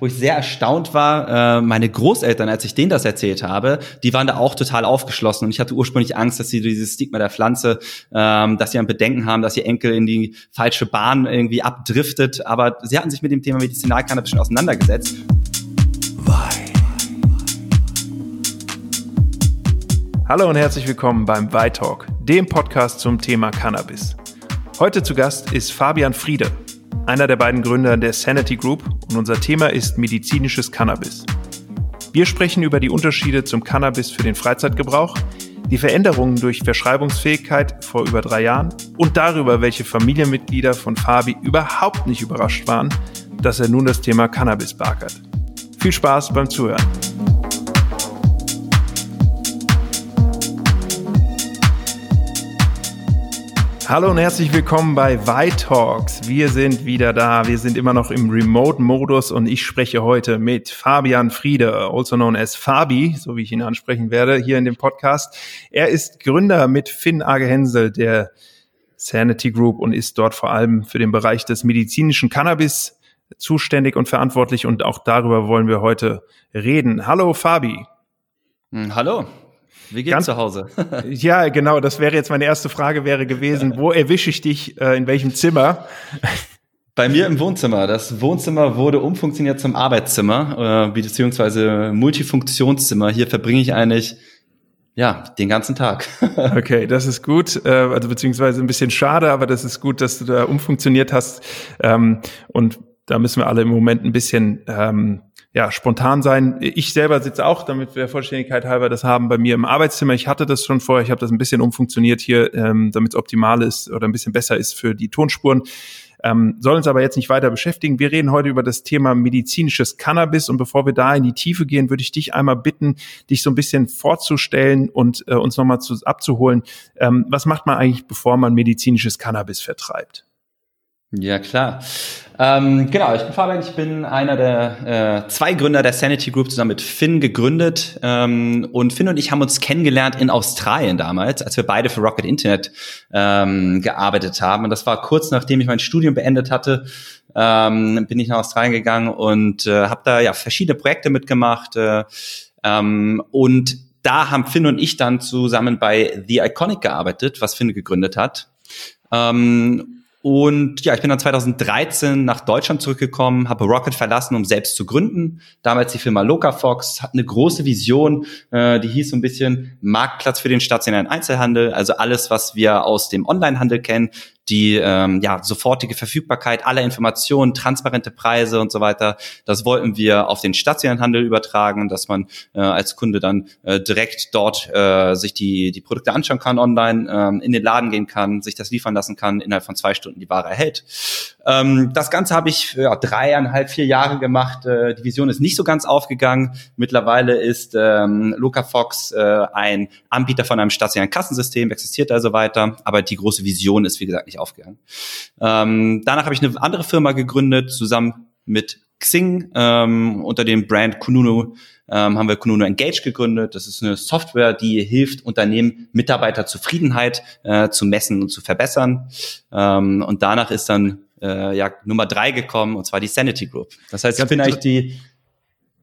wo ich sehr erstaunt war, äh, meine Großeltern, als ich denen das erzählt habe, die waren da auch total aufgeschlossen und ich hatte ursprünglich Angst, dass sie dieses Stigma der Pflanze, ähm, dass sie ein Bedenken haben, dass ihr Enkel in die falsche Bahn irgendwie abdriftet, aber sie hatten sich mit dem Thema Medizinalcannabis schon auseinandergesetzt. Hallo und herzlich willkommen beim Talk, dem Podcast zum Thema Cannabis. Heute zu Gast ist Fabian Friede, einer der beiden Gründer der Sanity Group und unser Thema ist medizinisches Cannabis. Wir sprechen über die Unterschiede zum Cannabis für den Freizeitgebrauch, die Veränderungen durch Verschreibungsfähigkeit vor über drei Jahren und darüber, welche Familienmitglieder von Fabi überhaupt nicht überrascht waren, dass er nun das Thema Cannabis beackert. Viel Spaß beim Zuhören. Hallo und herzlich willkommen bei Talks. Wir sind wieder da. Wir sind immer noch im Remote-Modus und ich spreche heute mit Fabian Friede, also known as Fabi, so wie ich ihn ansprechen werde, hier in dem Podcast. Er ist Gründer mit Finn Age Hensel der Sanity Group und ist dort vor allem für den Bereich des medizinischen Cannabis zuständig und verantwortlich und auch darüber wollen wir heute reden. Hallo Fabi. Hm, hallo. Wie geht's Ganz, zu Hause? ja, genau. Das wäre jetzt meine erste Frage wäre gewesen. Wo erwische ich dich? Äh, in welchem Zimmer? Bei mir im Wohnzimmer. Das Wohnzimmer wurde umfunktioniert zum Arbeitszimmer, äh, beziehungsweise Multifunktionszimmer. Hier verbringe ich eigentlich ja, den ganzen Tag. okay, das ist gut. Äh, also beziehungsweise ein bisschen schade, aber das ist gut, dass du da umfunktioniert hast. Ähm, und da müssen wir alle im Moment ein bisschen ähm, ja, spontan sein. Ich selber sitze auch, damit wir Vollständigkeit halber das haben, bei mir im Arbeitszimmer. Ich hatte das schon vorher, ich habe das ein bisschen umfunktioniert hier, ähm, damit es optimal ist oder ein bisschen besser ist für die Tonspuren. Ähm, soll uns aber jetzt nicht weiter beschäftigen. Wir reden heute über das Thema medizinisches Cannabis und bevor wir da in die Tiefe gehen, würde ich dich einmal bitten, dich so ein bisschen vorzustellen und äh, uns nochmal zu, abzuholen. Ähm, was macht man eigentlich, bevor man medizinisches Cannabis vertreibt? Ja, klar. Ähm, genau, ich bin Fabian, ich bin einer der äh, zwei Gründer der Sanity Group zusammen mit Finn gegründet. Ähm, und Finn und ich haben uns kennengelernt in Australien damals, als wir beide für Rocket Internet ähm, gearbeitet haben. Und das war kurz nachdem ich mein Studium beendet hatte, ähm, bin ich nach Australien gegangen und äh, habe da ja verschiedene Projekte mitgemacht. Äh, ähm, und da haben Finn und ich dann zusammen bei The Iconic gearbeitet, was Finn gegründet hat. Ähm, und ja, ich bin dann 2013 nach Deutschland zurückgekommen, habe Rocket verlassen, um selbst zu gründen. Damals die Firma Locafox hat eine große Vision, äh, die hieß so ein bisschen Marktplatz für den stationären Einzelhandel. Also alles, was wir aus dem Onlinehandel kennen, die ähm, ja, sofortige Verfügbarkeit aller Informationen, transparente Preise und so weiter. Das wollten wir auf den stationären Handel übertragen, dass man äh, als Kunde dann äh, direkt dort äh, sich die, die Produkte anschauen kann online, ähm, in den Laden gehen kann, sich das liefern lassen kann, innerhalb von zwei Stunden die Ware erhält. Ähm, das Ganze habe ich ja, dreieinhalb, vier Jahre gemacht. Äh, die Vision ist nicht so ganz aufgegangen. Mittlerweile ist ähm, Luca Fox äh, ein Anbieter von einem stationären Kassensystem, existiert also weiter, aber die große Vision ist, wie gesagt, nicht aufgegangen. Ähm, danach habe ich eine andere Firma gegründet, zusammen mit Xing ähm, unter dem Brand Kununu ähm, haben wir Kununu Engage gegründet. Das ist eine Software, die hilft Unternehmen Mitarbeiterzufriedenheit äh, zu messen und zu verbessern. Ähm, und danach ist dann äh, ja Nummer drei gekommen und zwar die Sanity Group. Das heißt, ich bin eigentlich die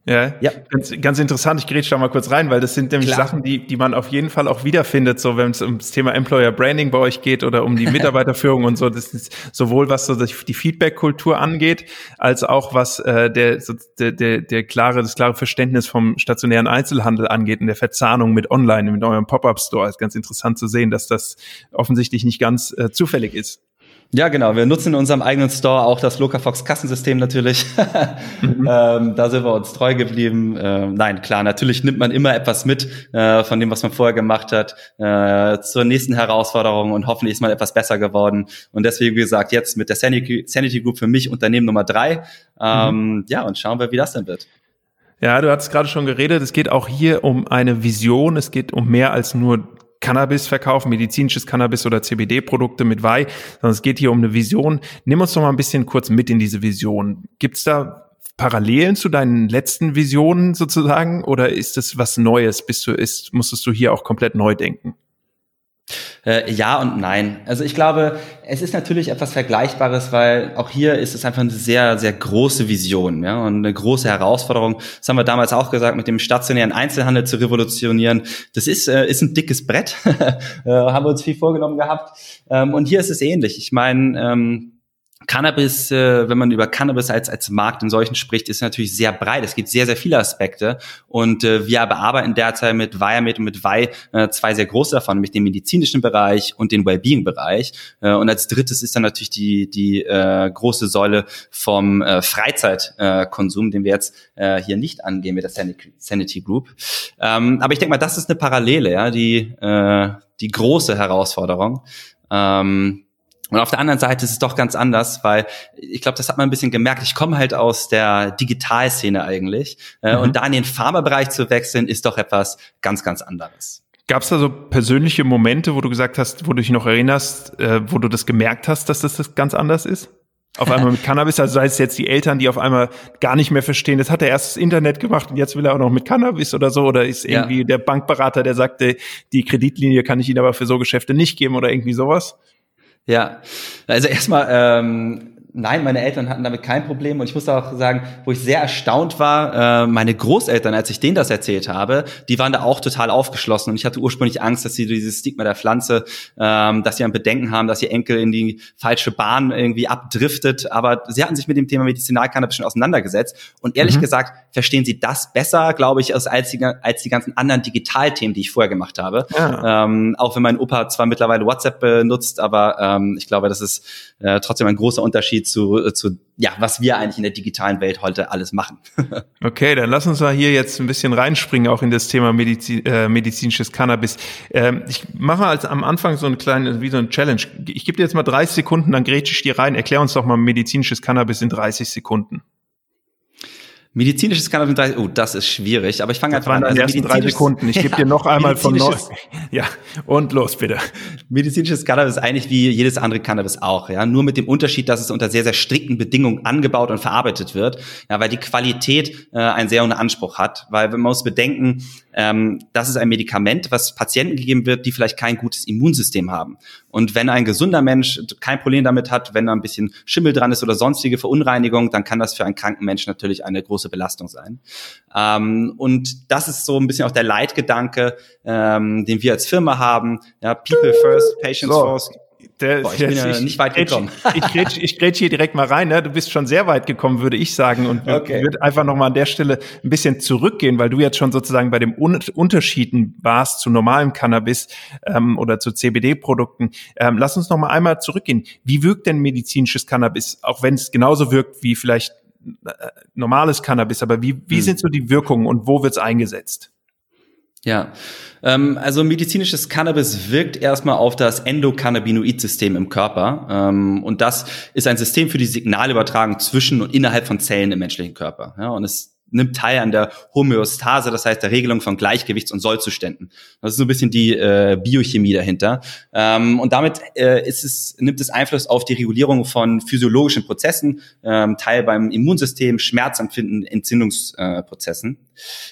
ja, ja. Ganz, ganz interessant. Ich gerät da mal kurz rein, weil das sind nämlich Klar. Sachen, die, die man auf jeden Fall auch wiederfindet, so wenn es ums Thema Employer Branding bei euch geht oder um die Mitarbeiterführung und so. Das ist sowohl was so die Feedback-Kultur angeht, als auch was äh, der, so, der, der, der klare, das klare Verständnis vom stationären Einzelhandel angeht und der Verzahnung mit Online, mit eurem Pop-up-Store. Ist ganz interessant zu sehen, dass das offensichtlich nicht ganz äh, zufällig ist. Ja, genau. Wir nutzen in unserem eigenen Store auch das Locafox Kassensystem natürlich. mhm. ähm, da sind wir uns treu geblieben. Ähm, nein, klar, natürlich nimmt man immer etwas mit äh, von dem, was man vorher gemacht hat, äh, zur nächsten Herausforderung und hoffentlich ist man etwas besser geworden. Und deswegen, wie gesagt, jetzt mit der Sanity, Sanity Group für mich Unternehmen Nummer drei. Ähm, mhm. Ja, und schauen wir, wie das dann wird. Ja, du hattest gerade schon geredet, es geht auch hier um eine Vision, es geht um mehr als nur Cannabis verkaufen, medizinisches Cannabis oder CBD-Produkte mit Weih, sondern es geht hier um eine Vision. Nimm uns doch mal ein bisschen kurz mit in diese Vision. Gibt's da Parallelen zu deinen letzten Visionen sozusagen oder ist es was Neues? Bist du, ist, musstest du hier auch komplett neu denken? Äh, ja und nein. Also ich glaube, es ist natürlich etwas Vergleichbares, weil auch hier ist es einfach eine sehr, sehr große Vision ja, und eine große Herausforderung. Das haben wir damals auch gesagt, mit dem stationären Einzelhandel zu revolutionieren. Das ist, äh, ist ein dickes Brett, äh, haben wir uns viel vorgenommen gehabt. Ähm, und hier ist es ähnlich. Ich meine, ähm, Cannabis, äh, wenn man über Cannabis als, als Markt in solchen spricht, ist natürlich sehr breit. Es gibt sehr, sehr viele Aspekte. Und äh, wir bearbeiten derzeit mit Viamed und mit Vi äh, zwei sehr große davon, nämlich den medizinischen Bereich und den Wellbeing-Bereich. Äh, und als drittes ist dann natürlich die, die äh, große Säule vom äh, Freizeitkonsum, äh, den wir jetzt äh, hier nicht angehen mit der Sanity Group. Ähm, aber ich denke mal, das ist eine Parallele, ja, die, äh, die große Herausforderung. Ähm, und auf der anderen Seite ist es doch ganz anders, weil ich glaube, das hat man ein bisschen gemerkt. Ich komme halt aus der Digitalszene eigentlich. Äh, mhm. Und da in den Pharmabereich zu wechseln, ist doch etwas ganz, ganz anderes. Gab es da so persönliche Momente, wo du gesagt hast, wo du dich noch erinnerst, äh, wo du das gemerkt hast, dass das, das ganz anders ist? Auf einmal mit Cannabis, also sei es jetzt die Eltern, die auf einmal gar nicht mehr verstehen, das hat er erst das Internet gemacht und jetzt will er auch noch mit Cannabis oder so, oder ist irgendwie ja. der Bankberater, der sagte, die Kreditlinie kann ich Ihnen aber für so Geschäfte nicht geben oder irgendwie sowas? Ja, also erstmal ähm, nein, meine Eltern hatten damit kein Problem. Und ich muss auch sagen, wo ich sehr erstaunt war, äh, meine Großeltern, als ich denen das erzählt habe, die waren da auch total aufgeschlossen. Und ich hatte ursprünglich Angst, dass sie dieses Stigma der Pflanze, ähm, dass sie ein Bedenken haben, dass ihr Enkel in die falsche Bahn irgendwie abdriftet. Aber sie hatten sich mit dem Thema Medizinalcannabis schon auseinandergesetzt. Und ehrlich mhm. gesagt, verstehen sie das besser, glaube ich, als, als, die, als die ganzen anderen Digitalthemen, die ich vorher gemacht habe. Ja. Ähm, auch wenn mein Opa zwar mittlerweile WhatsApp benutzt, aber ähm, ich glaube, das ist äh, trotzdem ein großer Unterschied zu, zu ja, was wir eigentlich in der digitalen Welt heute alles machen. okay, dann lass uns mal hier jetzt ein bisschen reinspringen, auch in das Thema Medizin, äh, medizinisches Cannabis. Ähm, ich mache als am Anfang so eine kleine, wie so ein Challenge. Ich gebe dir jetzt mal 30 Sekunden, dann grätsche ich dir rein. Erklär uns doch mal medizinisches Cannabis in 30 Sekunden. Medizinisches Cannabis, oh, das ist schwierig, aber ich fange einfach an. Also ersten drei Sekunden. Ich gebe ja, dir noch einmal von neu. Ja, und los bitte. Medizinisches Cannabis ist eigentlich wie jedes andere Cannabis auch, ja, nur mit dem Unterschied, dass es unter sehr sehr strikten Bedingungen angebaut und verarbeitet wird, ja, weil die Qualität äh, einen sehr hohen Anspruch hat, weil man muss bedenken, ähm, das ist ein Medikament, was Patienten gegeben wird, die vielleicht kein gutes Immunsystem haben. Und wenn ein gesunder Mensch kein Problem damit hat, wenn da ein bisschen Schimmel dran ist oder sonstige Verunreinigung, dann kann das für einen kranken Menschen natürlich eine große Belastung sein. Ähm, und das ist so ein bisschen auch der Leitgedanke, ähm, den wir als Firma haben. Ja, People first, Patients so. first. Der, Boah, ich bin ja nicht weit gekommen. Ich grätsch, ich grätsch hier direkt mal rein. Ne? Du bist schon sehr weit gekommen, würde ich sagen. Und okay. würde einfach nochmal an der Stelle ein bisschen zurückgehen, weil du jetzt schon sozusagen bei den Un Unterschieden warst zu normalem Cannabis ähm, oder zu CBD-Produkten. Ähm, lass uns nochmal einmal zurückgehen. Wie wirkt denn medizinisches Cannabis, auch wenn es genauso wirkt wie vielleicht äh, normales Cannabis, aber wie, wie hm. sind so die Wirkungen und wo wird es eingesetzt? Ja, ähm, also medizinisches Cannabis wirkt erstmal auf das Endokannabinoid-System im Körper. Ähm, und das ist ein System für die Signalübertragung zwischen und innerhalb von Zellen im menschlichen Körper. Ja, und es nimmt teil an der Homöostase, das heißt der Regelung von Gleichgewichts- und Sollzuständen. Das ist so ein bisschen die äh, Biochemie dahinter. Ähm, und damit äh, ist es, nimmt es Einfluss auf die Regulierung von physiologischen Prozessen, ähm, Teil beim Immunsystem, Schmerzempfinden, Entzündungsprozessen.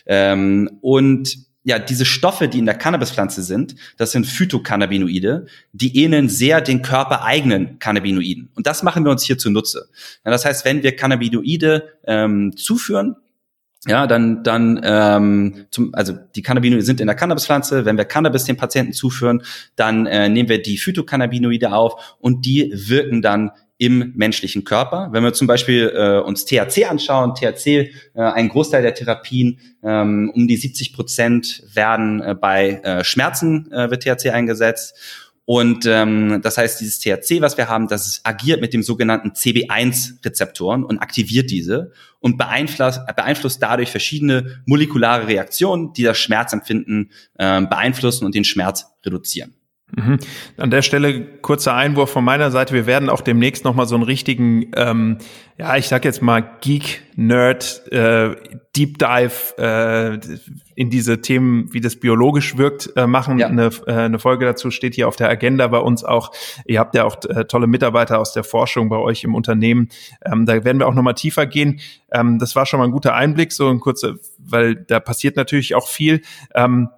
Äh, ähm, und ja, diese Stoffe, die in der Cannabispflanze sind, das sind Phytocannabinoide, die ähneln sehr den körpereigenen Cannabinoiden. Und das machen wir uns hier zunutze. Ja, das heißt, wenn wir Cannabinoide ähm, zuführen, ja, dann, dann, ähm, zum, also die Cannabinoide sind in der Cannabispflanze. Wenn wir Cannabis den Patienten zuführen, dann äh, nehmen wir die Phytocannabinoide auf und die wirken dann im menschlichen Körper. Wenn wir zum Beispiel äh, uns THC anschauen, THC, äh, ein Großteil der Therapien, ähm, um die 70 Prozent werden äh, bei äh, Schmerzen äh, wird THC eingesetzt. Und ähm, das heißt, dieses THC, was wir haben, das agiert mit dem sogenannten CB1-Rezeptoren und aktiviert diese und beeinflusst, beeinflusst dadurch verschiedene molekulare Reaktionen, die das Schmerzempfinden äh, beeinflussen und den Schmerz reduzieren. Mhm. An der Stelle kurzer Einwurf von meiner Seite. Wir werden auch demnächst nochmal so einen richtigen, ähm, ja, ich sag jetzt mal Geek, Nerd, äh, Deep Dive äh, in diese Themen, wie das biologisch wirkt, äh, machen. Ja. Eine, äh, eine Folge dazu steht hier auf der Agenda bei uns auch. Ihr habt ja auch äh, tolle Mitarbeiter aus der Forschung bei euch im Unternehmen. Ähm, da werden wir auch nochmal tiefer gehen. Ähm, das war schon mal ein guter Einblick, so ein kurzer, weil da passiert natürlich auch viel. Ähm,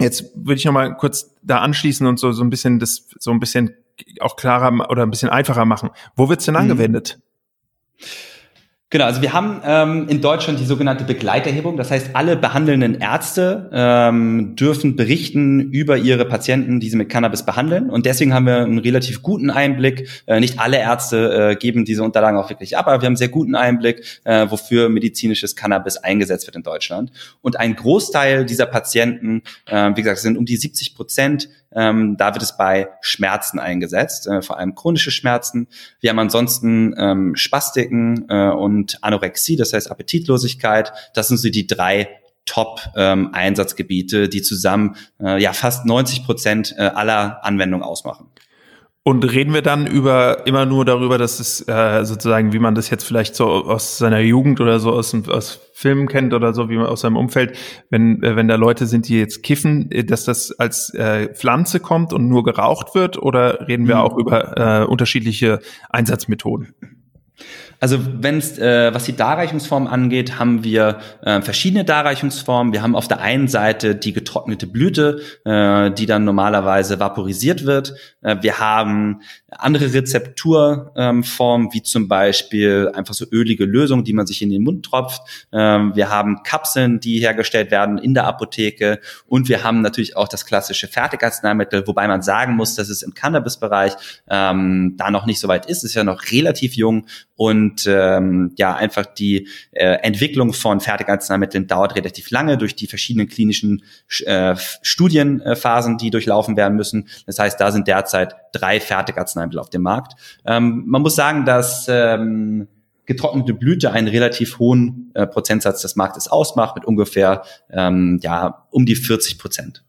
Jetzt würde ich noch mal kurz da anschließen und so, so ein bisschen das, so ein bisschen auch klarer oder ein bisschen einfacher machen. Wo wird's denn mhm. angewendet? Genau, also wir haben ähm, in Deutschland die sogenannte Begleiterhebung. Das heißt, alle behandelnden Ärzte ähm, dürfen berichten über ihre Patienten, die sie mit Cannabis behandeln. Und deswegen haben wir einen relativ guten Einblick. Äh, nicht alle Ärzte äh, geben diese Unterlagen auch wirklich ab, aber wir haben einen sehr guten Einblick, äh, wofür medizinisches Cannabis eingesetzt wird in Deutschland. Und ein Großteil dieser Patienten, äh, wie gesagt, sind um die 70 Prozent, ähm, da wird es bei Schmerzen eingesetzt, äh, vor allem chronische Schmerzen. Wir haben ansonsten ähm, Spastiken äh, und Anorexie, das heißt Appetitlosigkeit. Das sind so die drei Top-Einsatzgebiete, ähm, die zusammen äh, ja fast 90 Prozent äh, aller Anwendungen ausmachen. Und reden wir dann über immer nur darüber, dass es äh, sozusagen, wie man das jetzt vielleicht so aus seiner Jugend oder so aus, aus Filmen kennt oder so, wie man aus seinem Umfeld, wenn äh, wenn da Leute sind, die jetzt kiffen, äh, dass das als äh, Pflanze kommt und nur geraucht wird, oder reden wir mhm. auch über äh, unterschiedliche Einsatzmethoden? Also wenn es, äh, was die Darreichungsform angeht, haben wir äh, verschiedene Darreichungsformen. Wir haben auf der einen Seite die getrocknete Blüte, äh, die dann normalerweise vaporisiert wird. Äh, wir haben andere Rezepturformen, ähm, wie zum Beispiel einfach so ölige Lösungen, die man sich in den Mund tropft. Ähm, wir haben Kapseln, die hergestellt werden in der Apotheke. Und wir haben natürlich auch das klassische Fertigarzneimittel, wobei man sagen muss, dass es im Cannabis-Bereich ähm, da noch nicht so weit ist. Es ist ja noch relativ jung und ähm, ja, einfach die äh, Entwicklung von Fertigarzneimitteln dauert relativ lange durch die verschiedenen klinischen äh, Studienphasen, die durchlaufen werden müssen. Das heißt, da sind derzeit drei Fertigarzneimittel auf dem Markt. Ähm, man muss sagen, dass ähm, getrocknete Blüte einen relativ hohen äh, Prozentsatz des Marktes ausmacht, mit ungefähr ähm, ja um die 40 Prozent.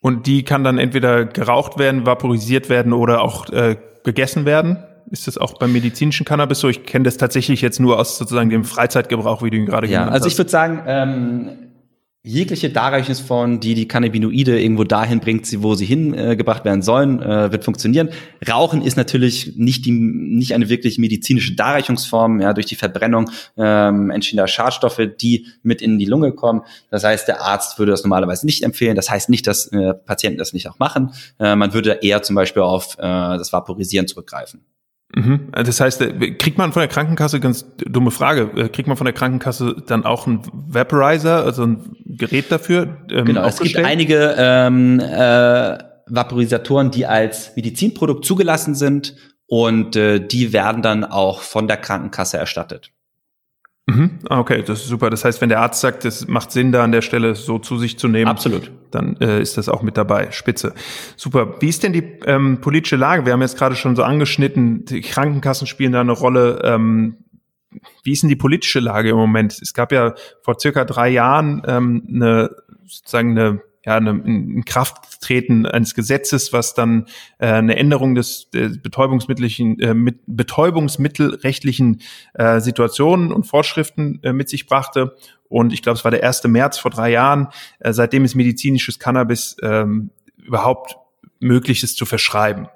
Und die kann dann entweder geraucht werden, vaporisiert werden oder auch äh, gegessen werden? Ist das auch beim medizinischen Cannabis so? Ich kenne das tatsächlich jetzt nur aus sozusagen dem Freizeitgebrauch, wie du ihn gerade ja, genannt hast. Also ich würde sagen, ähm, jegliche Darreichungsform, die die Cannabinoide irgendwo dahin bringt, wo sie hingebracht äh, werden sollen, äh, wird funktionieren. Rauchen ist natürlich nicht die, nicht eine wirklich medizinische Darreichungsform, ja, durch die Verbrennung ähm, entstehender Schadstoffe, die mit in die Lunge kommen. Das heißt, der Arzt würde das normalerweise nicht empfehlen. Das heißt nicht, dass äh, Patienten das nicht auch machen. Äh, man würde eher zum Beispiel auf äh, das Vaporisieren zurückgreifen. Mhm. Das heißt, äh, kriegt man von der Krankenkasse, ganz dumme Frage, äh, kriegt man von der Krankenkasse dann auch ein Vaporizer, also ein Gerät dafür? Ähm, genau, es gibt einige ähm, äh, Vaporisatoren, die als Medizinprodukt zugelassen sind und äh, die werden dann auch von der Krankenkasse erstattet. Mhm. Ah, okay, das ist super. Das heißt, wenn der Arzt sagt, es macht Sinn, da an der Stelle so zu sich zu nehmen, absolut, dann äh, ist das auch mit dabei. Spitze. Super. Wie ist denn die ähm, politische Lage? Wir haben jetzt gerade schon so angeschnitten, die Krankenkassen spielen da eine Rolle. Ähm, wie ist denn die politische Lage im Moment? Es gab ja vor circa drei Jahren ähm, eine sozusagen eine ja, eine, in Kraft treten eines Gesetzes, was dann äh, eine Änderung des, des betäubungsmittellichen, äh, mit betäubungsmittelrechtlichen äh, Situationen und Vorschriften äh, mit sich brachte. Und ich glaube, es war der 1. März vor drei Jahren. Äh, seitdem ist medizinisches Cannabis ähm, überhaupt möglich, es zu verschreiben.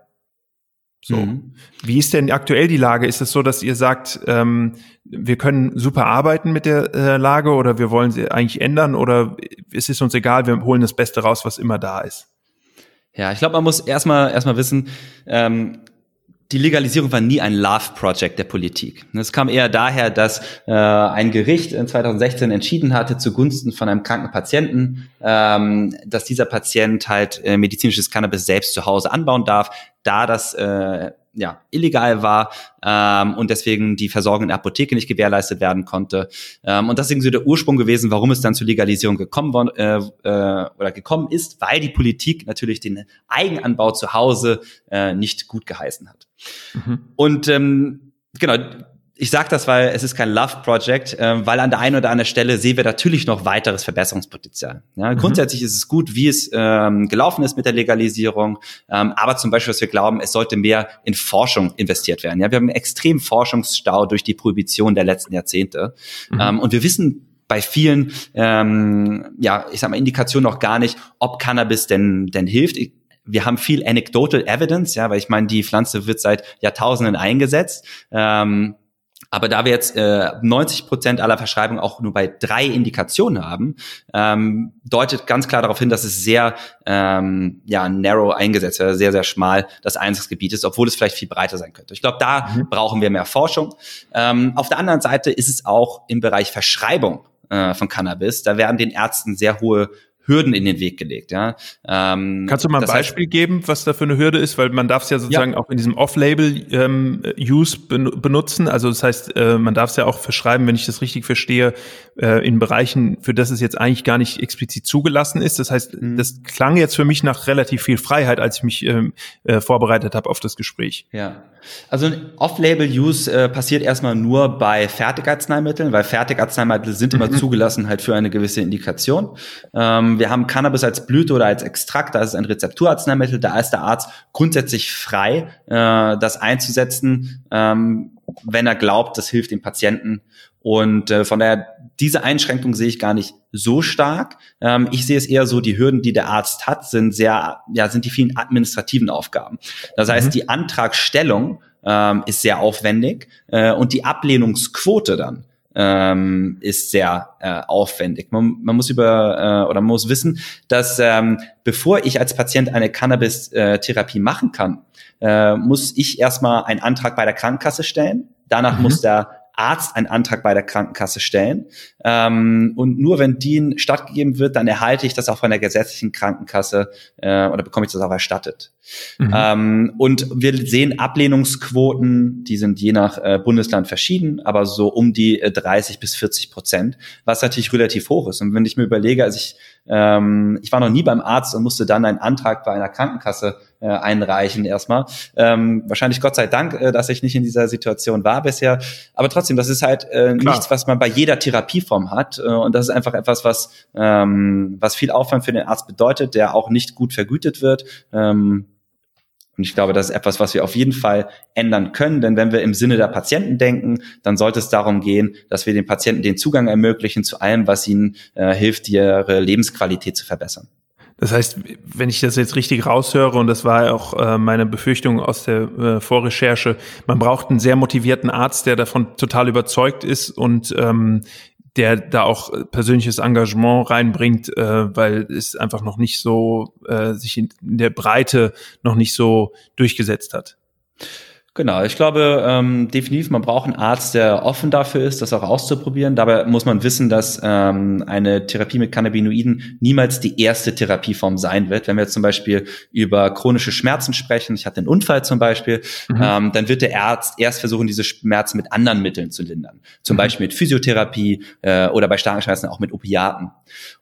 So. Mhm. Wie ist denn aktuell die Lage? Ist es so, dass ihr sagt, ähm, wir können super arbeiten mit der äh, Lage oder wir wollen sie eigentlich ändern oder ist es uns egal, wir holen das Beste raus, was immer da ist? Ja, ich glaube, man muss erstmal erstmal wissen, ähm, die Legalisierung war nie ein Love-Project der Politik. Es kam eher daher, dass äh, ein Gericht in 2016 entschieden hatte zugunsten von einem kranken Patienten, ähm, dass dieser Patient halt äh, medizinisches Cannabis selbst zu Hause anbauen darf, da das äh, ja, illegal war ähm, und deswegen die Versorgung in der Apotheke nicht gewährleistet werden konnte. Ähm, und das ist irgendwie so der Ursprung gewesen, warum es dann zur Legalisierung gekommen äh, äh, oder gekommen ist, weil die Politik natürlich den Eigenanbau zu Hause äh, nicht gut geheißen hat. Mhm. Und ähm, genau, ich sage das, weil es ist kein Love Project, äh, weil an der einen oder anderen Stelle sehen wir natürlich noch weiteres Verbesserungspotenzial. Ja, mhm. Grundsätzlich ist es gut, wie es ähm, gelaufen ist mit der Legalisierung, ähm, aber zum Beispiel, was wir glauben, es sollte mehr in Forschung investiert werden. Ja, wir haben einen extremen Forschungsstau durch die Prohibition der letzten Jahrzehnte mhm. ähm, und wir wissen bei vielen, ähm, ja, ich sag mal, Indikationen noch gar nicht, ob Cannabis denn denn hilft. Ich, wir haben viel anecdotal evidence, ja, weil ich meine, die Pflanze wird seit Jahrtausenden eingesetzt. Ähm, Aber da wir jetzt äh, 90 Prozent aller Verschreibungen auch nur bei drei Indikationen haben, ähm, deutet ganz klar darauf hin, dass es sehr ähm, ja narrow eingesetzt, sehr sehr schmal das Einsatzgebiet ist, obwohl es vielleicht viel breiter sein könnte. Ich glaube, da mhm. brauchen wir mehr Forschung. Ähm, auf der anderen Seite ist es auch im Bereich Verschreibung äh, von Cannabis. Da werden den Ärzten sehr hohe Hürden in den Weg gelegt. Ja. Ähm, Kannst du mal ein Beispiel heißt, geben, was da für eine Hürde ist? Weil man darf es ja sozusagen ja. auch in diesem Off-Label-Use ähm, benutzen. Also das heißt, äh, man darf es ja auch verschreiben, wenn ich das richtig verstehe, äh, in Bereichen, für das es jetzt eigentlich gar nicht explizit zugelassen ist. Das heißt, mhm. das klang jetzt für mich nach relativ viel Freiheit, als ich mich ähm, äh, vorbereitet habe auf das Gespräch. Ja, also Off-Label-Use äh, passiert erstmal nur bei Fertigarzneimitteln, weil Fertigarzneimittel sind immer mhm. zugelassen halt für eine gewisse Indikation. Ähm, wir haben Cannabis als Blüte oder als Extrakt, da ist es ein Rezepturarzneimittel, da ist der Arzt grundsätzlich frei, äh, das einzusetzen, ähm, wenn er glaubt, das hilft dem Patienten. Und äh, von daher, diese Einschränkung sehe ich gar nicht so stark. Ähm, ich sehe es eher so, die Hürden, die der Arzt hat, sind sehr, ja, sind die vielen administrativen Aufgaben. Das heißt, mhm. die Antragstellung ähm, ist sehr aufwendig äh, und die Ablehnungsquote dann ähm, ist sehr äh, aufwendig. Man, man muss über äh, oder man muss wissen, dass ähm, bevor ich als Patient eine Cannabis-Therapie machen kann, äh, muss ich erstmal einen Antrag bei der Krankenkasse stellen. Danach mhm. muss der Arzt einen Antrag bei der Krankenkasse stellen. Ähm, und nur wenn die stattgegeben wird, dann erhalte ich das auch von der gesetzlichen Krankenkasse äh, oder bekomme ich das auch erstattet. Mhm. Ähm, und wir sehen Ablehnungsquoten, die sind je nach äh, Bundesland verschieden, aber so um die äh, 30 bis 40 Prozent, was natürlich relativ hoch ist. Und wenn ich mir überlege, also ich, ähm, ich war noch nie beim Arzt und musste dann einen Antrag bei einer Krankenkasse äh, einreichen erstmal. Ähm, wahrscheinlich Gott sei Dank, äh, dass ich nicht in dieser Situation war bisher. Aber trotzdem, das ist halt äh, nichts, was man bei jeder Therapieform hat. Äh, und das ist einfach etwas, was, ähm, was viel Aufwand für den Arzt bedeutet, der auch nicht gut vergütet wird. Ähm, und ich glaube, das ist etwas, was wir auf jeden Fall ändern können, denn wenn wir im Sinne der Patienten denken, dann sollte es darum gehen, dass wir den Patienten den Zugang ermöglichen zu allem, was ihnen äh, hilft, ihre Lebensqualität zu verbessern. Das heißt, wenn ich das jetzt richtig raushöre, und das war auch äh, meine Befürchtung aus der äh, Vorrecherche, man braucht einen sehr motivierten Arzt, der davon total überzeugt ist und ähm, der da auch persönliches Engagement reinbringt, äh, weil es einfach noch nicht so äh, sich in, in der Breite noch nicht so durchgesetzt hat. Genau, ich glaube ähm, definitiv, man braucht einen Arzt, der offen dafür ist, das auch auszuprobieren. Dabei muss man wissen, dass ähm, eine Therapie mit Cannabinoiden niemals die erste Therapieform sein wird. Wenn wir jetzt zum Beispiel über chronische Schmerzen sprechen, ich hatte einen Unfall zum Beispiel, mhm. ähm, dann wird der Arzt erst versuchen, diese Schmerzen mit anderen Mitteln zu lindern. Zum mhm. Beispiel mit Physiotherapie äh, oder bei starken Schmerzen auch mit Opiaten.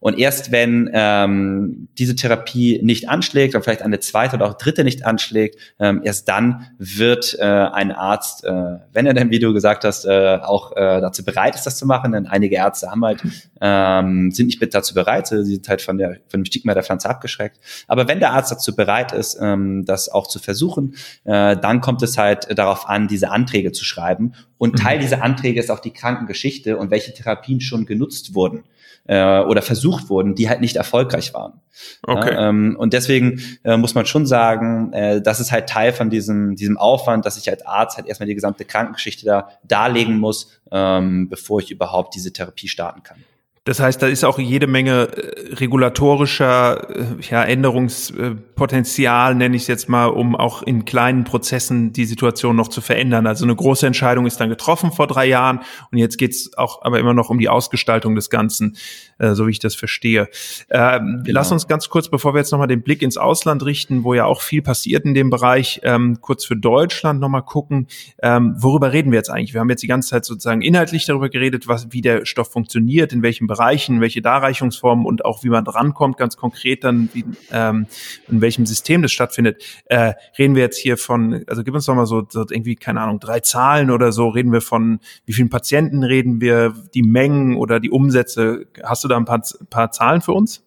Und erst wenn ähm, diese Therapie nicht anschlägt oder vielleicht eine zweite oder auch dritte nicht anschlägt, ähm, erst dann wird äh, ein Arzt, äh, wenn er denn, wie du gesagt hast, äh, auch äh, dazu bereit ist, das zu machen, denn einige Ärzte haben halt, ähm, sind nicht dazu bereit, sie sind halt von, der, von dem Stigma der Pflanze abgeschreckt. Aber wenn der Arzt dazu bereit ist, ähm, das auch zu versuchen, äh, dann kommt es halt darauf an, diese Anträge zu schreiben. Und mhm. Teil dieser Anträge ist auch die Krankengeschichte und welche Therapien schon genutzt wurden äh, oder versucht wurden, die halt nicht erfolgreich waren. Okay. Ja, ähm, und deswegen äh, muss man schon sagen, äh, das ist halt Teil von diesem, diesem Aufwand, dass ich als Arzt halt erstmal die gesamte Krankengeschichte da darlegen muss, ähm, bevor ich überhaupt diese Therapie starten kann. Das heißt, da ist auch jede Menge äh, regulatorischer äh, ja, Änderungspotenzial, nenne ich es jetzt mal, um auch in kleinen Prozessen die Situation noch zu verändern. Also eine große Entscheidung ist dann getroffen vor drei Jahren und jetzt geht's auch aber immer noch um die Ausgestaltung des Ganzen, äh, so wie ich das verstehe. Ähm, genau. Lass uns ganz kurz, bevor wir jetzt nochmal den Blick ins Ausland richten, wo ja auch viel passiert in dem Bereich, ähm, kurz für Deutschland nochmal gucken, ähm, worüber reden wir jetzt eigentlich? Wir haben jetzt die ganze Zeit sozusagen inhaltlich darüber geredet, was, wie der Stoff funktioniert, in welchem Bereich Bereichen, welche Darreichungsformen und auch wie man drankommt, ganz konkret dann, wie, ähm, in welchem System das stattfindet. Äh, reden wir jetzt hier von, also gib uns doch mal so, so irgendwie, keine Ahnung, drei Zahlen oder so, reden wir von, wie vielen Patienten reden wir, die Mengen oder die Umsätze. Hast du da ein paar, paar Zahlen für uns?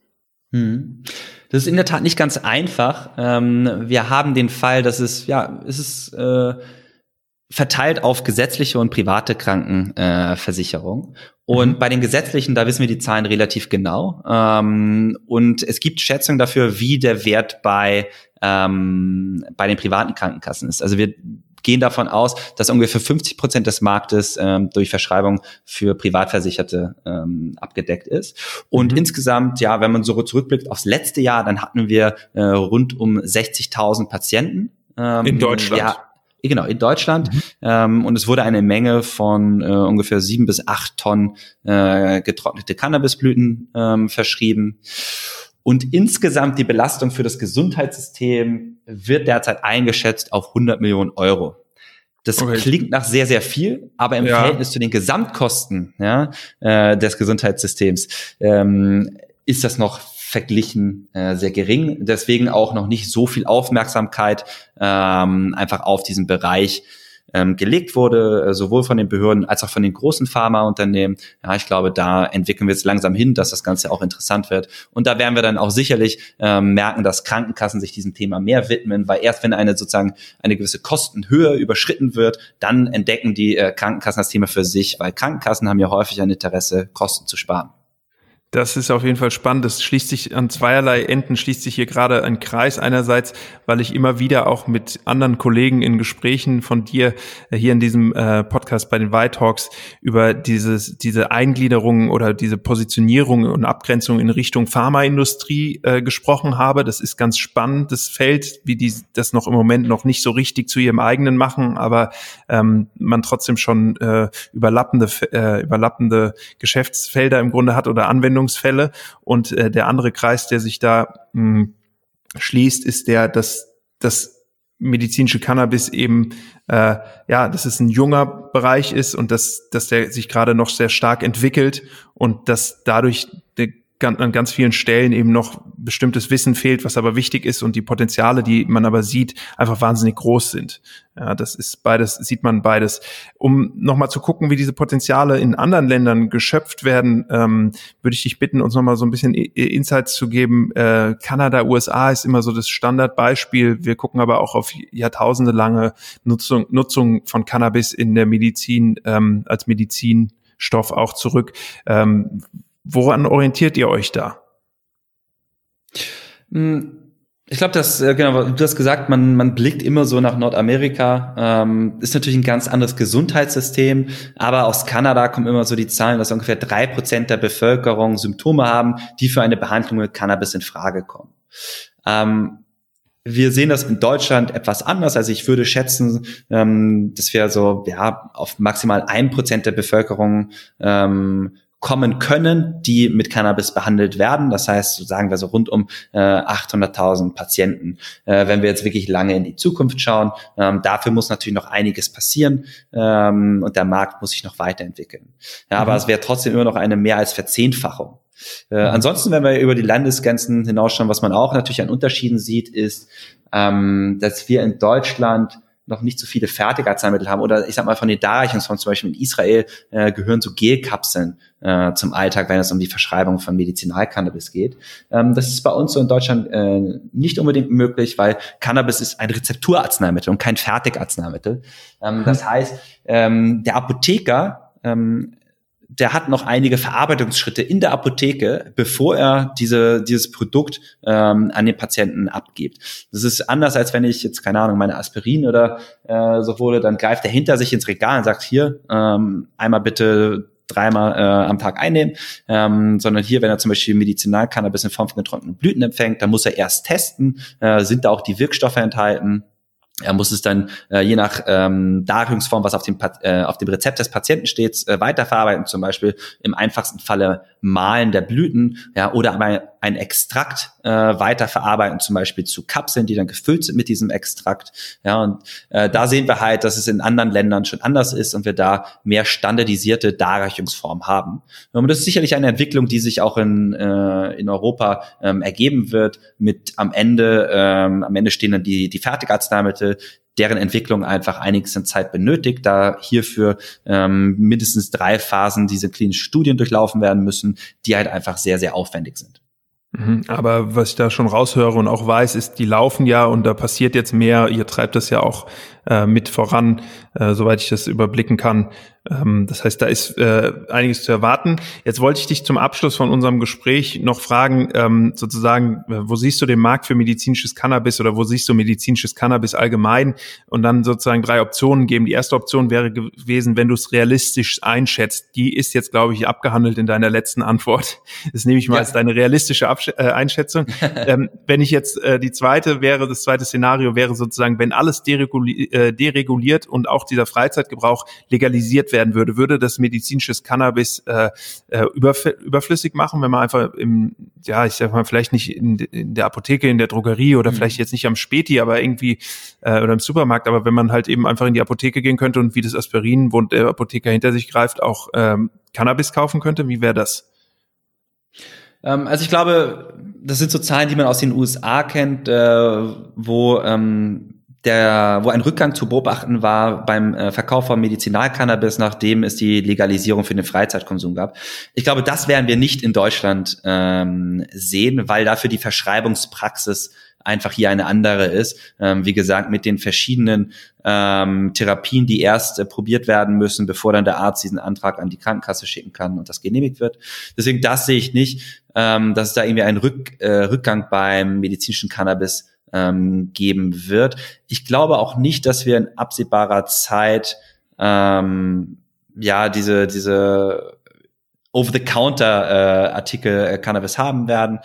Hm. Das ist in der Tat nicht ganz einfach. Ähm, wir haben den Fall, dass es, ja, es ist äh, verteilt auf gesetzliche und private Krankenversicherung. Äh, und mhm. bei den gesetzlichen, da wissen wir die Zahlen relativ genau. Ähm, und es gibt Schätzungen dafür, wie der Wert bei ähm, bei den privaten Krankenkassen ist. Also wir gehen davon aus, dass ungefähr 50 Prozent des Marktes ähm, durch Verschreibung für Privatversicherte ähm, abgedeckt ist. Und mhm. insgesamt, ja, wenn man so zurückblickt aufs letzte Jahr, dann hatten wir äh, rund um 60.000 Patienten. Ähm, in Deutschland? Ja, Genau, in Deutschland. Mhm. Ähm, und es wurde eine Menge von äh, ungefähr sieben bis acht Tonnen äh, getrocknete Cannabisblüten ähm, verschrieben. Und insgesamt die Belastung für das Gesundheitssystem wird derzeit eingeschätzt auf 100 Millionen Euro. Das okay. klingt nach sehr, sehr viel, aber im ja. Verhältnis zu den Gesamtkosten ja, äh, des Gesundheitssystems ähm, ist das noch verglichen äh, sehr gering. Deswegen auch noch nicht so viel Aufmerksamkeit ähm, einfach auf diesen Bereich ähm, gelegt wurde, äh, sowohl von den Behörden als auch von den großen Pharmaunternehmen. Ja, ich glaube, da entwickeln wir jetzt langsam hin, dass das Ganze auch interessant wird. Und da werden wir dann auch sicherlich ähm, merken, dass Krankenkassen sich diesem Thema mehr widmen, weil erst wenn eine sozusagen eine gewisse Kostenhöhe überschritten wird, dann entdecken die äh, Krankenkassen das Thema für sich, weil Krankenkassen haben ja häufig ein Interesse, Kosten zu sparen. Das ist auf jeden Fall spannend. Das schließt sich an zweierlei Enden, schließt sich hier gerade ein Kreis. Einerseits, weil ich immer wieder auch mit anderen Kollegen in Gesprächen von dir äh, hier in diesem äh, Podcast bei den White Talks über dieses, diese Eingliederung oder diese Positionierung und Abgrenzung in Richtung Pharmaindustrie äh, gesprochen habe. Das ist ganz spannend, das Feld, wie die das noch im Moment noch nicht so richtig zu ihrem eigenen machen, aber ähm, man trotzdem schon äh, überlappende, äh, überlappende Geschäftsfelder im Grunde hat oder Anwendungen Anwendungsfälle. Und äh, der andere Kreis, der sich da mh, hm, schließt, ist der, dass das medizinische Cannabis eben äh, ja, dass es ein junger Bereich ist und dass dass der sich gerade noch sehr stark entwickelt und dass dadurch der an ganz vielen Stellen eben noch bestimmtes Wissen fehlt, was aber wichtig ist und die Potenziale, die man aber sieht, einfach wahnsinnig groß sind. Ja, das ist beides, sieht man beides. Um nochmal zu gucken, wie diese Potenziale in anderen Ländern geschöpft werden, ähm, würde ich dich bitten, uns nochmal so ein bisschen Insights zu geben. Äh, Kanada, USA ist immer so das Standardbeispiel. Wir gucken aber auch auf jahrtausende lange Nutzung, Nutzung von Cannabis in der Medizin ähm, als Medizinstoff auch zurück. Ähm, Woran orientiert ihr euch da? Hm, ich glaube, dass äh, genau, du hast gesagt, man man blickt immer so nach Nordamerika. Ähm, ist natürlich ein ganz anderes Gesundheitssystem, aber aus Kanada kommen immer so die Zahlen, dass ungefähr drei Prozent der Bevölkerung Symptome haben, die für eine Behandlung mit Cannabis in Frage kommen. Ähm, wir sehen das in Deutschland etwas anders. Also ich würde schätzen, ähm, dass wir so ja auf maximal ein Prozent der Bevölkerung ähm, kommen können, die mit Cannabis behandelt werden. Das heißt, so sagen wir so rund um äh, 800.000 Patienten. Äh, wenn wir jetzt wirklich lange in die Zukunft schauen, ähm, dafür muss natürlich noch einiges passieren ähm, und der Markt muss sich noch weiterentwickeln. Ja, mhm. aber es wäre trotzdem immer noch eine mehr als Verzehnfachung. Äh, mhm. ansonsten, wenn wir über die Landesgrenzen hinausschauen, was man auch natürlich an Unterschieden sieht, ist, ähm, dass wir in Deutschland noch nicht so viele Fertigarzneimittel haben oder ich sag mal von den Darreichungsformen, zum Beispiel in Israel äh, gehören so Gelkapseln äh, zum Alltag, wenn es um die Verschreibung von Medizinalcannabis geht. Ähm, das ist bei uns so in Deutschland äh, nicht unbedingt möglich, weil Cannabis ist ein Rezepturarzneimittel und kein Fertigarzneimittel. Ähm, das heißt, ähm, der Apotheker ähm, der hat noch einige Verarbeitungsschritte in der Apotheke, bevor er diese, dieses Produkt ähm, an den Patienten abgibt. Das ist anders, als wenn ich jetzt, keine Ahnung, meine Aspirin oder äh, so wurde, dann greift er hinter sich ins Regal und sagt, hier, ähm, einmal bitte dreimal äh, am Tag einnehmen, ähm, sondern hier, wenn er zum Beispiel Medizinalcannabis in Form von getrockneten Blüten empfängt, dann muss er erst testen, äh, sind da auch die Wirkstoffe enthalten, er muss es dann äh, je nach ähm, Darreichungsform, was auf dem, äh, auf dem Rezept des Patienten steht, äh, weiterverarbeiten. Zum Beispiel im einfachsten Falle Malen der Blüten, ja, oder aber ein Extrakt äh, weiterverarbeiten, zum Beispiel zu Kapseln, die dann gefüllt sind mit diesem Extrakt. Ja, und äh, da sehen wir halt, dass es in anderen Ländern schon anders ist und wir da mehr standardisierte Darreichungsformen haben. Und das ist sicherlich eine Entwicklung, die sich auch in, äh, in Europa ähm, ergeben wird. Mit am Ende, ähm, am Ende stehen dann die, die Fertigarzneimittel, deren Entwicklung einfach einiges Zeit benötigt, da hierfür ähm, mindestens drei Phasen diese klinischen Studien durchlaufen werden müssen, die halt einfach sehr, sehr aufwendig sind. Mhm. Aber was ich da schon raushöre und auch weiß, ist, die laufen ja und da passiert jetzt mehr. Ihr treibt das ja auch äh, mit voran, äh, soweit ich das überblicken kann. Ähm, das heißt, da ist äh, einiges zu erwarten. Jetzt wollte ich dich zum Abschluss von unserem Gespräch noch fragen, ähm, sozusagen, äh, wo siehst du den Markt für medizinisches Cannabis oder wo siehst du medizinisches Cannabis allgemein? Und dann sozusagen drei Optionen geben. Die erste Option wäre gewesen, wenn du es realistisch einschätzt. Die ist jetzt, glaube ich, abgehandelt in deiner letzten Antwort. Das nehme ich mal ja. als deine realistische Absch äh, Einschätzung. ähm, wenn ich jetzt äh, die zweite wäre, das zweite Szenario wäre sozusagen, wenn alles dereguli äh, dereguliert und auch dieser Freizeitgebrauch legalisiert werden würde, würde das medizinisches Cannabis äh, äh, überf überflüssig machen, wenn man einfach im, ja, ich sag mal, vielleicht nicht in, in der Apotheke, in der Drogerie oder mhm. vielleicht jetzt nicht am Späti, aber irgendwie äh, oder im Supermarkt, aber wenn man halt eben einfach in die Apotheke gehen könnte und wie das Aspirin, wo der Apotheker hinter sich greift, auch ähm, Cannabis kaufen könnte, wie wäre das? Ähm, also ich glaube, das sind so Zahlen, die man aus den USA kennt, äh, wo ähm, der, wo ein Rückgang zu beobachten war beim äh, Verkauf von Medizinalcannabis, nachdem es die Legalisierung für den Freizeitkonsum gab. Ich glaube, das werden wir nicht in Deutschland ähm, sehen, weil dafür die Verschreibungspraxis einfach hier eine andere ist. Ähm, wie gesagt, mit den verschiedenen ähm, Therapien, die erst äh, probiert werden müssen, bevor dann der Arzt diesen Antrag an die Krankenkasse schicken kann und das genehmigt wird. Deswegen das sehe ich nicht, ähm, dass es da irgendwie einen Rück, äh, Rückgang beim medizinischen Cannabis ähm, geben wird. Ich glaube auch nicht, dass wir in absehbarer Zeit ähm, ja diese diese Over-the-Counter-Artikel äh, Cannabis haben werden.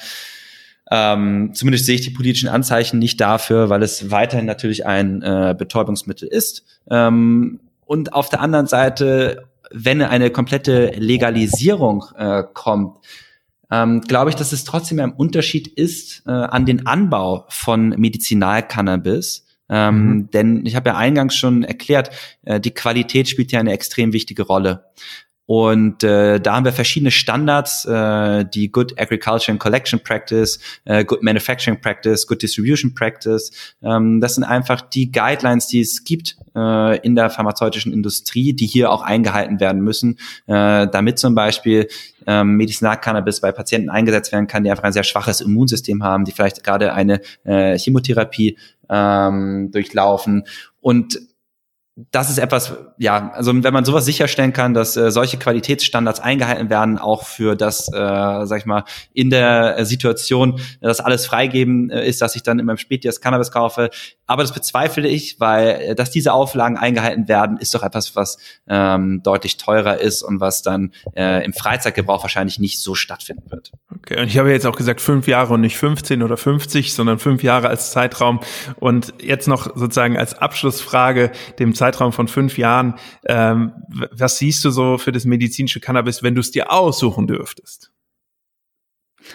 Ähm, zumindest sehe ich die politischen Anzeichen nicht dafür, weil es weiterhin natürlich ein äh, Betäubungsmittel ist. Ähm, und auf der anderen Seite, wenn eine komplette Legalisierung äh, kommt, ähm, glaube ich, dass es trotzdem ein Unterschied ist äh, an den Anbau von Medizinalcannabis. Ähm, mhm. Denn ich habe ja eingangs schon erklärt, äh, die Qualität spielt ja eine extrem wichtige Rolle. Und äh, da haben wir verschiedene Standards, äh, die Good Agriculture and Collection Practice, äh, Good Manufacturing Practice, Good Distribution Practice. Ähm, das sind einfach die Guidelines, die es gibt äh, in der pharmazeutischen Industrie, die hier auch eingehalten werden müssen, äh, damit zum Beispiel ähm, Medizinalcannabis bei Patienten eingesetzt werden kann, die einfach ein sehr schwaches Immunsystem haben, die vielleicht gerade eine äh, Chemotherapie ähm, durchlaufen. Und das ist etwas, ja, also wenn man sowas sicherstellen kann, dass äh, solche Qualitätsstandards eingehalten werden, auch für das, äh, sag ich mal, in der Situation, dass alles freigeben äh, ist, dass ich dann in meinem Späti das Cannabis kaufe. Aber das bezweifle ich, weil äh, dass diese Auflagen eingehalten werden, ist doch etwas, was ähm, deutlich teurer ist und was dann äh, im Freizeitgebrauch wahrscheinlich nicht so stattfinden wird. Okay, und ich habe jetzt auch gesagt fünf Jahre und nicht 15 oder 50, sondern fünf Jahre als Zeitraum. Und jetzt noch sozusagen als Abschlussfrage dem Zeitraum von fünf Jahren. Ähm, was siehst du so für das medizinische Cannabis, wenn du es dir aussuchen dürftest?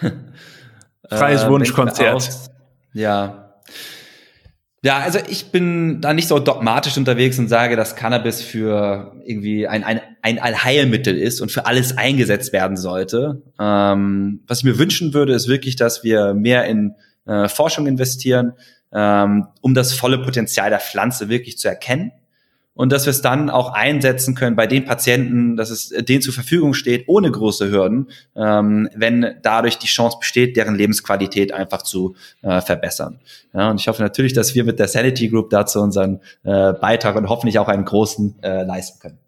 Freies äh, Wunschkonzert. Ja. Ja, also ich bin da nicht so dogmatisch unterwegs und sage, dass Cannabis für irgendwie ein, ein, ein Allheilmittel ist und für alles eingesetzt werden sollte. Ähm, was ich mir wünschen würde, ist wirklich, dass wir mehr in äh, Forschung investieren, ähm, um das volle Potenzial der Pflanze wirklich zu erkennen und dass wir es dann auch einsetzen können bei den Patienten, dass es denen zur Verfügung steht, ohne große Hürden, ähm, wenn dadurch die Chance besteht, deren Lebensqualität einfach zu äh, verbessern. Ja, und ich hoffe natürlich, dass wir mit der Sanity Group dazu unseren äh, Beitrag und hoffentlich auch einen großen äh, leisten können.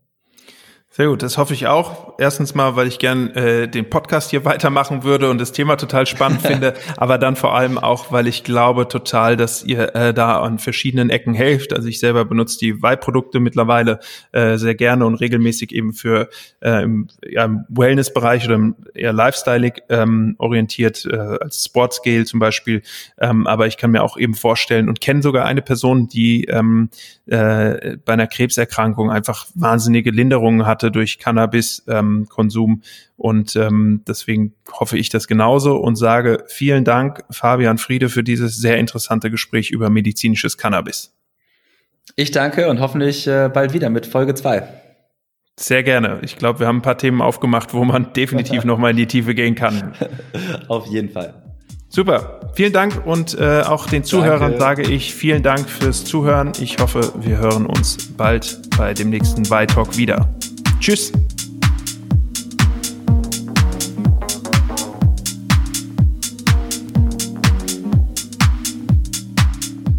Sehr gut, das hoffe ich auch. Erstens mal, weil ich gern äh, den Podcast hier weitermachen würde und das Thema total spannend finde, aber dann vor allem auch, weil ich glaube total, dass ihr äh, da an verschiedenen Ecken helft. Also ich selber benutze die Weihprodukte mittlerweile äh, sehr gerne und regelmäßig eben für äh, im, ja, im Wellness-Bereich oder im eher Lifestyle ähm, orientiert, äh, als Sportscale zum Beispiel. Ähm, aber ich kann mir auch eben vorstellen und kenne sogar eine Person, die ähm, äh, bei einer Krebserkrankung einfach wahnsinnige Linderungen hat hatte durch Cannabis-Konsum. Ähm, und ähm, deswegen hoffe ich das genauso und sage vielen Dank, Fabian Friede, für dieses sehr interessante Gespräch über medizinisches Cannabis. Ich danke und hoffentlich äh, bald wieder mit Folge 2. Sehr gerne. Ich glaube, wir haben ein paar Themen aufgemacht, wo man definitiv nochmal in die Tiefe gehen kann. Auf jeden Fall. Super. Vielen Dank und äh, auch den Zuhörern Danke. sage ich vielen Dank fürs Zuhören. Ich hoffe, wir hören uns bald bei dem nächsten Bye Talk wieder. Tschüss.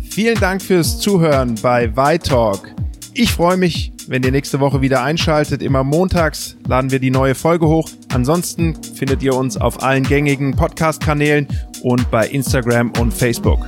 Vielen Dank fürs Zuhören bei Talk. Ich freue mich, wenn ihr nächste Woche wieder einschaltet. Immer montags laden wir die neue Folge hoch. Ansonsten findet ihr uns auf allen gängigen Podcast-Kanälen und bei Instagram und Facebook.